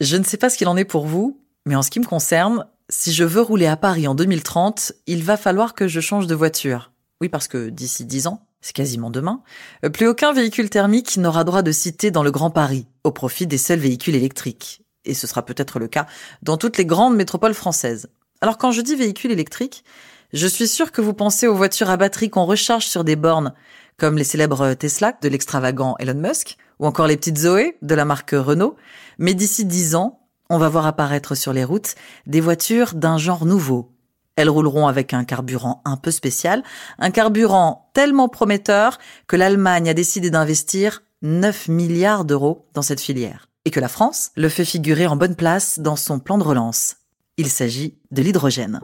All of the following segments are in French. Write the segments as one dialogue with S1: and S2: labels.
S1: Je ne sais pas ce qu'il en est pour vous, mais en ce qui me concerne, si je veux rouler à Paris en 2030, il va falloir que je change de voiture. Oui, parce que d'ici 10 ans, c'est quasiment demain, euh, plus aucun véhicule thermique n'aura droit de citer dans le Grand Paris, au profit des seuls véhicules électriques. Et ce sera peut-être le cas dans toutes les grandes métropoles françaises. Alors quand je dis véhicule électrique, je suis sûr que vous pensez aux voitures à batterie qu'on recharge sur des bornes, comme les célèbres Tesla de l'extravagant Elon Musk, ou encore les petites Zoé de la marque Renault. Mais d'ici 10 ans, on va voir apparaître sur les routes des voitures d'un genre nouveau. Elles rouleront avec un carburant un peu spécial, un carburant tellement prometteur que l'Allemagne a décidé d'investir 9 milliards d'euros dans cette filière et que la France le fait figurer en bonne place dans son plan de relance. Il s'agit de l'hydrogène.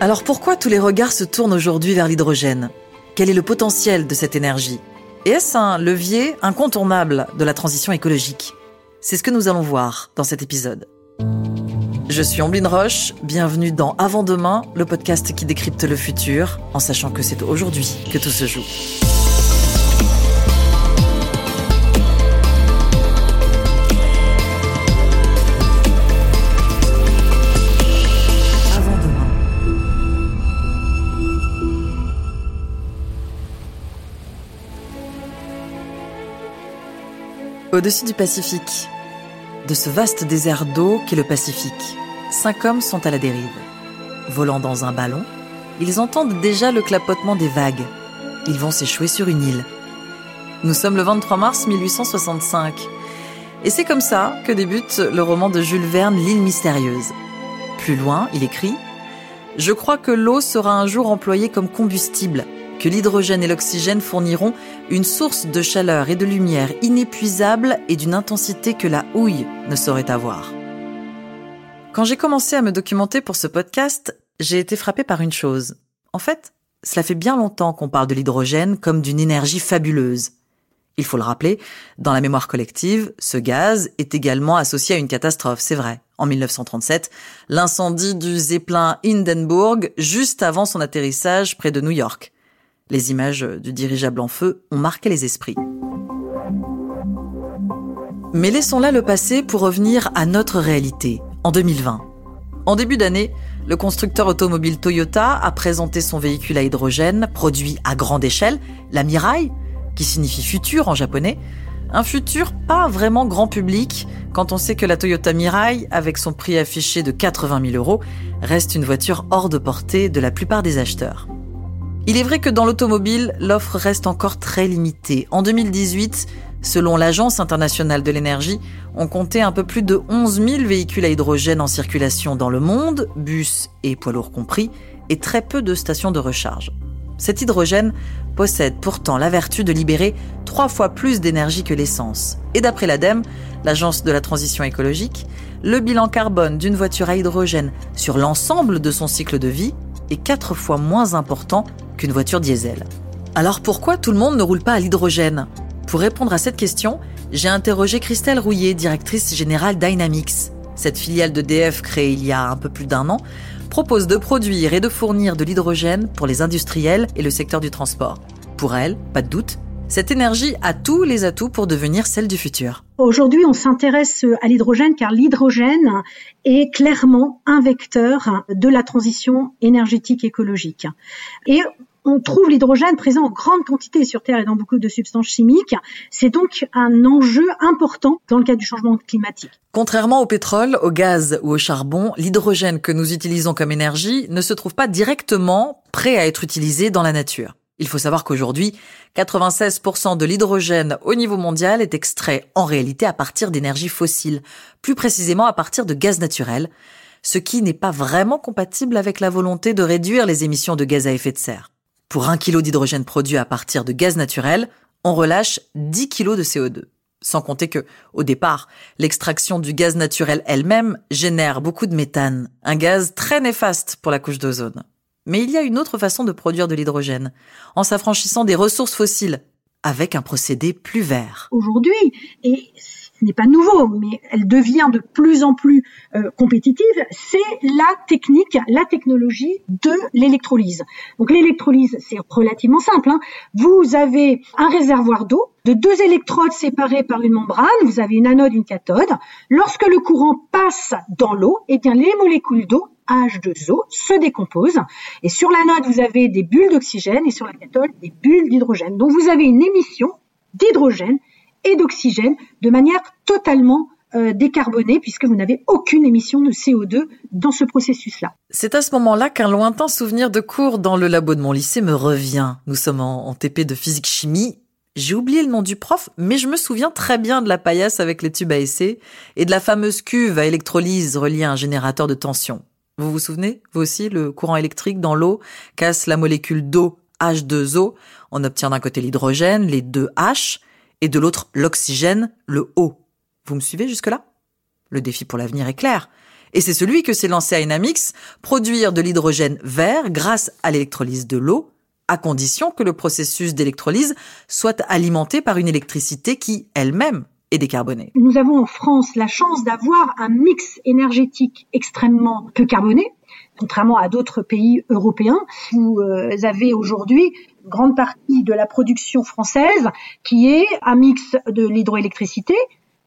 S1: Alors pourquoi tous les regards se tournent aujourd'hui vers l'hydrogène? Quel est le potentiel de cette énergie Et est-ce un levier incontournable de la transition écologique? C'est ce que nous allons voir dans cet épisode. Je suis Ambline Roche, bienvenue dans Avant demain, le podcast qui décrypte le futur, en sachant que c'est aujourd'hui que tout se joue. Au-dessus du Pacifique, de ce vaste désert d'eau qu'est le Pacifique, cinq hommes sont à la dérive. Volant dans un ballon, ils entendent déjà le clapotement des vagues. Ils vont s'échouer sur une île. Nous sommes le 23 mars 1865. Et c'est comme ça que débute le roman de Jules Verne, L'île mystérieuse. Plus loin, il écrit ⁇ Je crois que l'eau sera un jour employée comme combustible que l'hydrogène et l'oxygène fourniront une source de chaleur et de lumière inépuisable et d'une intensité que la houille ne saurait avoir. Quand j'ai commencé à me documenter pour ce podcast, j'ai été frappé par une chose. En fait, cela fait bien longtemps qu'on parle de l'hydrogène comme d'une énergie fabuleuse. Il faut le rappeler, dans la mémoire collective, ce gaz est également associé à une catastrophe, c'est vrai. En 1937, l'incendie du Zeppelin Hindenburg, juste avant son atterrissage près de New York. Les images du dirigeable en feu ont marqué les esprits. Mais laissons là le passé pour revenir à notre réalité, en 2020. En début d'année, le constructeur automobile Toyota a présenté son véhicule à hydrogène, produit à grande échelle, la Mirai, qui signifie futur en japonais, un futur pas vraiment grand public quand on sait que la Toyota Mirai, avec son prix affiché de 80 000 euros, reste une voiture hors de portée de la plupart des acheteurs. Il est vrai que dans l'automobile, l'offre reste encore très limitée. En 2018, selon l'Agence internationale de l'énergie, on comptait un peu plus de 11 000 véhicules à hydrogène en circulation dans le monde, bus et poids lourds compris, et très peu de stations de recharge. Cet hydrogène possède pourtant la vertu de libérer trois fois plus d'énergie que l'essence. Et d'après l'ADEME, l'Agence de la transition écologique, le bilan carbone d'une voiture à hydrogène sur l'ensemble de son cycle de vie est quatre fois moins important qu'une voiture diesel. Alors pourquoi tout le monde ne roule pas à l'hydrogène? Pour répondre à cette question, j'ai interrogé Christelle Rouillet, directrice générale Dynamics. Cette filiale de DF créée il y a un peu plus d'un an propose de produire et de fournir de l'hydrogène pour les industriels et le secteur du transport. Pour elle, pas de doute, cette énergie a tous les atouts pour devenir celle du futur.
S2: Aujourd'hui, on s'intéresse à l'hydrogène car l'hydrogène est clairement un vecteur de la transition énergétique écologique. Et on trouve l'hydrogène présent en grande quantité sur Terre et dans beaucoup de substances chimiques. C'est donc un enjeu important dans le cadre du changement climatique.
S1: Contrairement au pétrole, au gaz ou au charbon, l'hydrogène que nous utilisons comme énergie ne se trouve pas directement prêt à être utilisé dans la nature. Il faut savoir qu'aujourd'hui, 96% de l'hydrogène au niveau mondial est extrait en réalité à partir d'énergies fossiles, plus précisément à partir de gaz naturel, ce qui n'est pas vraiment compatible avec la volonté de réduire les émissions de gaz à effet de serre. Pour un kilo d'hydrogène produit à partir de gaz naturel, on relâche 10 kg de CO2. Sans compter que, au départ, l'extraction du gaz naturel elle-même génère beaucoup de méthane, un gaz très néfaste pour la couche d'ozone. Mais il y a une autre façon de produire de l'hydrogène, en s'affranchissant des ressources fossiles, avec un procédé plus vert.
S2: Aujourd'hui, et ce n'est pas nouveau, mais elle devient de plus en plus euh, compétitive, c'est la technique, la technologie de l'électrolyse. Donc l'électrolyse, c'est relativement simple. Hein. Vous avez un réservoir d'eau de deux électrodes séparées par une membrane, vous avez une anode, une cathode. Lorsque le courant passe dans l'eau, eh bien les molécules d'eau H2O se décomposent. Et sur l'anode, vous avez des bulles d'oxygène et sur la cathode, des bulles d'hydrogène. Donc vous avez une émission d'hydrogène et d'oxygène de manière totalement euh, décarbonée puisque vous n'avez aucune émission de CO2 dans ce processus-là.
S1: C'est à ce moment-là qu'un lointain souvenir de cours dans le labo de mon lycée me revient. Nous sommes en, en TP de physique-chimie. J'ai oublié le nom du prof, mais je me souviens très bien de la paillasse avec les tubes à essai et de la fameuse cuve à électrolyse reliée à un générateur de tension. Vous vous souvenez, vous aussi, le courant électrique dans l'eau casse la molécule d'eau H2O. On obtient d'un côté l'hydrogène, les deux H, et de l'autre l'oxygène, le O. Vous me suivez jusque-là? Le défi pour l'avenir est clair. Et c'est celui que s'est lancé Dynamics, produire de l'hydrogène vert grâce à l'électrolyse de l'eau, à condition que le processus d'électrolyse soit alimenté par une électricité qui, elle-même, décarbonée.
S2: Nous avons en France la chance d'avoir un mix énergétique extrêmement peu carboné, contrairement à d'autres pays européens. Vous euh, avez aujourd'hui grande partie de la production française qui est un mix de l'hydroélectricité,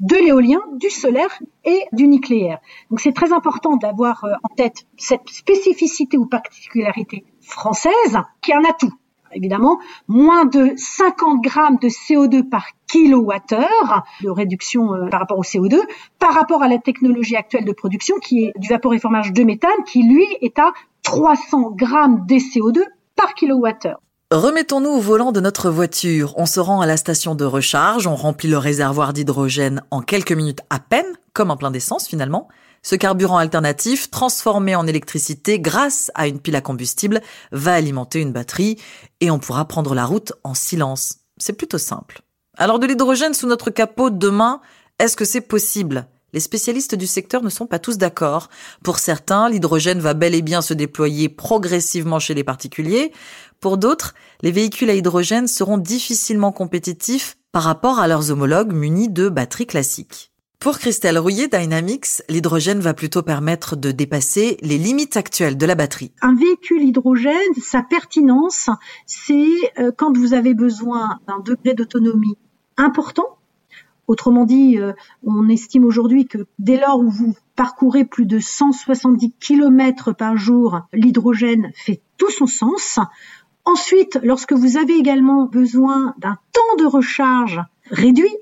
S2: de l'éolien, du solaire et du nucléaire. Donc c'est très important d'avoir euh, en tête cette spécificité ou particularité française qui est un atout. Évidemment, moins de 50 grammes de CO2 par kilowattheure de réduction euh, par rapport au CO2 par rapport à la technologie actuelle de production qui est du vaporéformage de méthane qui lui est à 300 grammes de CO2 par kilowattheure.
S1: Remettons-nous au volant de notre voiture. On se rend à la station de recharge, on remplit le réservoir d'hydrogène en quelques minutes à peine, comme un plein d'essence finalement. Ce carburant alternatif, transformé en électricité grâce à une pile à combustible, va alimenter une batterie et on pourra prendre la route en silence. C'est plutôt simple. Alors de l'hydrogène sous notre capot demain, est-ce que c'est possible? Les spécialistes du secteur ne sont pas tous d'accord. Pour certains, l'hydrogène va bel et bien se déployer progressivement chez les particuliers. Pour d'autres, les véhicules à hydrogène seront difficilement compétitifs par rapport à leurs homologues munis de batteries classiques. Pour Christelle Rouillet Dynamics, l'hydrogène va plutôt permettre de dépasser les limites actuelles de la batterie.
S2: Un véhicule hydrogène, sa pertinence, c'est euh, quand vous avez besoin d'un degré d'autonomie important Autrement dit, euh, on estime aujourd'hui que dès lors où vous parcourez plus de 170 km par jour, l'hydrogène fait tout son sens. Ensuite, lorsque vous avez également besoin d'un temps de recharge réduit,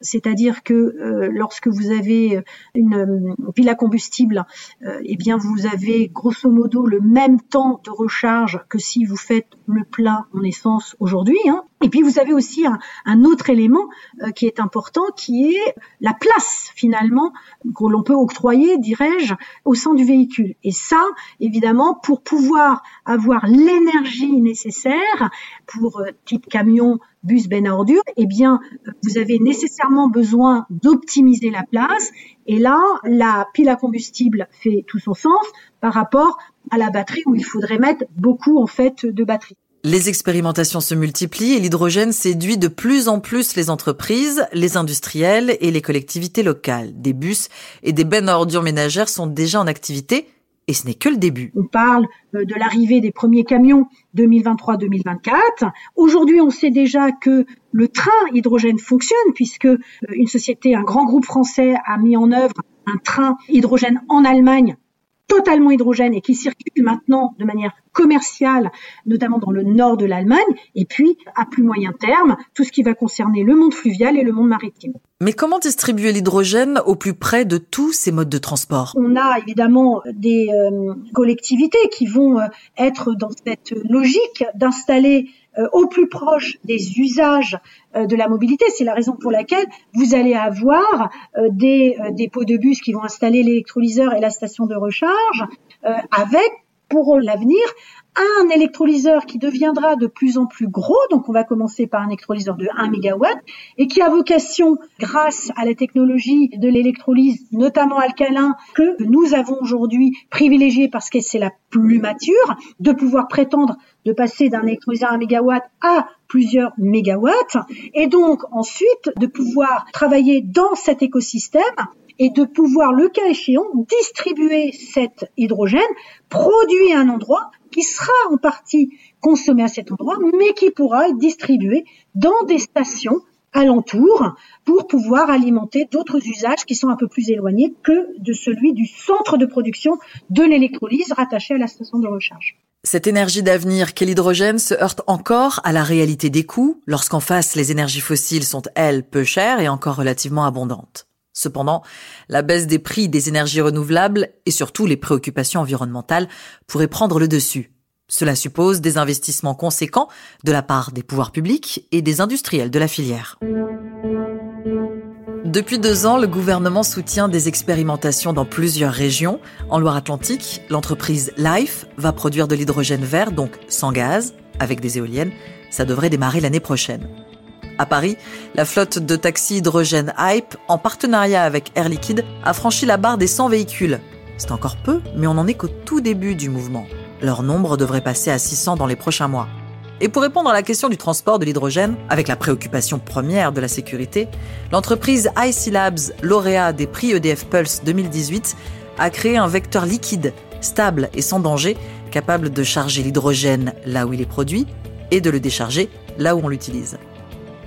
S2: c'est-à-dire que euh, lorsque vous avez une, euh, pile à combustible, euh, eh bien vous avez grosso modo le même temps de recharge que si vous faites le plein en essence aujourd'hui. Hein. Et puis vous avez aussi un, autre élément qui est important, qui est la place finalement que l'on peut octroyer, dirais-je, au sein du véhicule. Et ça, évidemment, pour pouvoir avoir l'énergie nécessaire pour type camion bus ben ordure, eh bien, vous avez nécessairement besoin d'optimiser la place. Et là, la pile à combustible fait tout son sens par rapport à la batterie où il faudrait mettre beaucoup, en fait, de batterie.
S1: Les expérimentations se multiplient et l'hydrogène séduit de plus en plus les entreprises, les industriels et les collectivités locales. Des bus et des bennes ordures ménagères sont déjà en activité et ce n'est que le début.
S2: On parle euh, de l'arrivée des premiers camions 2023-2024. Aujourd'hui, on sait déjà que le train hydrogène fonctionne puisque euh, une société, un grand groupe français a mis en œuvre un train hydrogène en Allemagne totalement hydrogène et qui circule maintenant de manière commerciale, notamment dans le nord de l'Allemagne, et puis à plus moyen terme, tout ce qui va concerner le monde fluvial et le monde maritime.
S1: Mais comment distribuer l'hydrogène au plus près de tous ces modes de transport?
S2: On a évidemment des euh, collectivités qui vont euh, être dans cette logique d'installer au plus proche des usages euh, de la mobilité. C'est la raison pour laquelle vous allez avoir euh, des dépôts de bus qui vont installer l'électrolyseur et la station de recharge avec pour l'avenir un électrolyseur qui deviendra de plus en plus gros, donc on va commencer par un électrolyseur de 1 MW, et qui a vocation, grâce à la technologie de l'électrolyse, notamment alcalin, que nous avons aujourd'hui privilégié parce que c'est la plus mature, de pouvoir prétendre de passer d'un électrolyseur à 1 MW à plusieurs mégawatts, et donc ensuite de pouvoir travailler dans cet écosystème et de pouvoir, le cas échéant, distribuer cet hydrogène produit à un endroit qui sera en partie consommé à cet endroit, mais qui pourra être distribué dans des stations alentours pour pouvoir alimenter d'autres usages qui sont un peu plus éloignés que de celui du centre de production de l'électrolyse rattaché à la station de recharge.
S1: Cette énergie d'avenir qu'est l'hydrogène se heurte encore à la réalité des coûts, lorsqu'en face les énergies fossiles sont, elles, peu chères et encore relativement abondantes. Cependant, la baisse des prix des énergies renouvelables et surtout les préoccupations environnementales pourraient prendre le dessus. Cela suppose des investissements conséquents de la part des pouvoirs publics et des industriels de la filière. Depuis deux ans, le gouvernement soutient des expérimentations dans plusieurs régions. En Loire-Atlantique, l'entreprise Life va produire de l'hydrogène vert, donc sans gaz, avec des éoliennes. Ça devrait démarrer l'année prochaine. À Paris, la flotte de taxis hydrogène Hype, en partenariat avec Air Liquide, a franchi la barre des 100 véhicules. C'est encore peu, mais on n'en est qu'au tout début du mouvement. Leur nombre devrait passer à 600 dans les prochains mois. Et pour répondre à la question du transport de l'hydrogène, avec la préoccupation première de la sécurité, l'entreprise IC Labs, lauréat des prix EDF Pulse 2018, a créé un vecteur liquide, stable et sans danger, capable de charger l'hydrogène là où il est produit et de le décharger là où on l'utilise.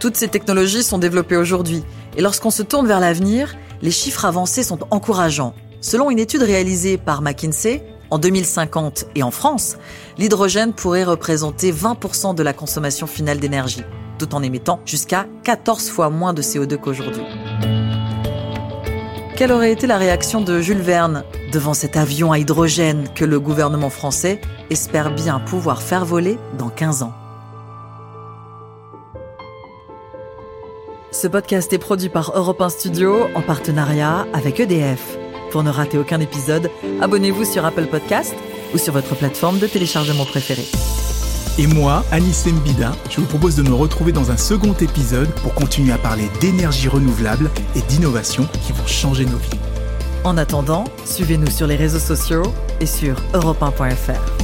S1: Toutes ces technologies sont développées aujourd'hui et lorsqu'on se tourne vers l'avenir, les chiffres avancés sont encourageants. Selon une étude réalisée par McKinsey, en 2050 et en France, l'hydrogène pourrait représenter 20% de la consommation finale d'énergie, tout en émettant jusqu'à 14 fois moins de CO2 qu'aujourd'hui. Quelle aurait été la réaction de Jules Verne devant cet avion à hydrogène que le gouvernement français espère bien pouvoir faire voler dans 15 ans? Ce podcast est produit par Europe 1 Studio en partenariat avec EDF. Pour ne rater aucun épisode, abonnez-vous sur Apple Podcast ou sur votre plateforme de téléchargement préférée.
S3: Et moi, Anis Mbida, je vous propose de me retrouver dans un second épisode pour continuer à parler d'énergie renouvelable et d'innovation qui vont changer nos vies.
S1: En attendant, suivez-nous sur les réseaux sociaux et sur europe1.fr.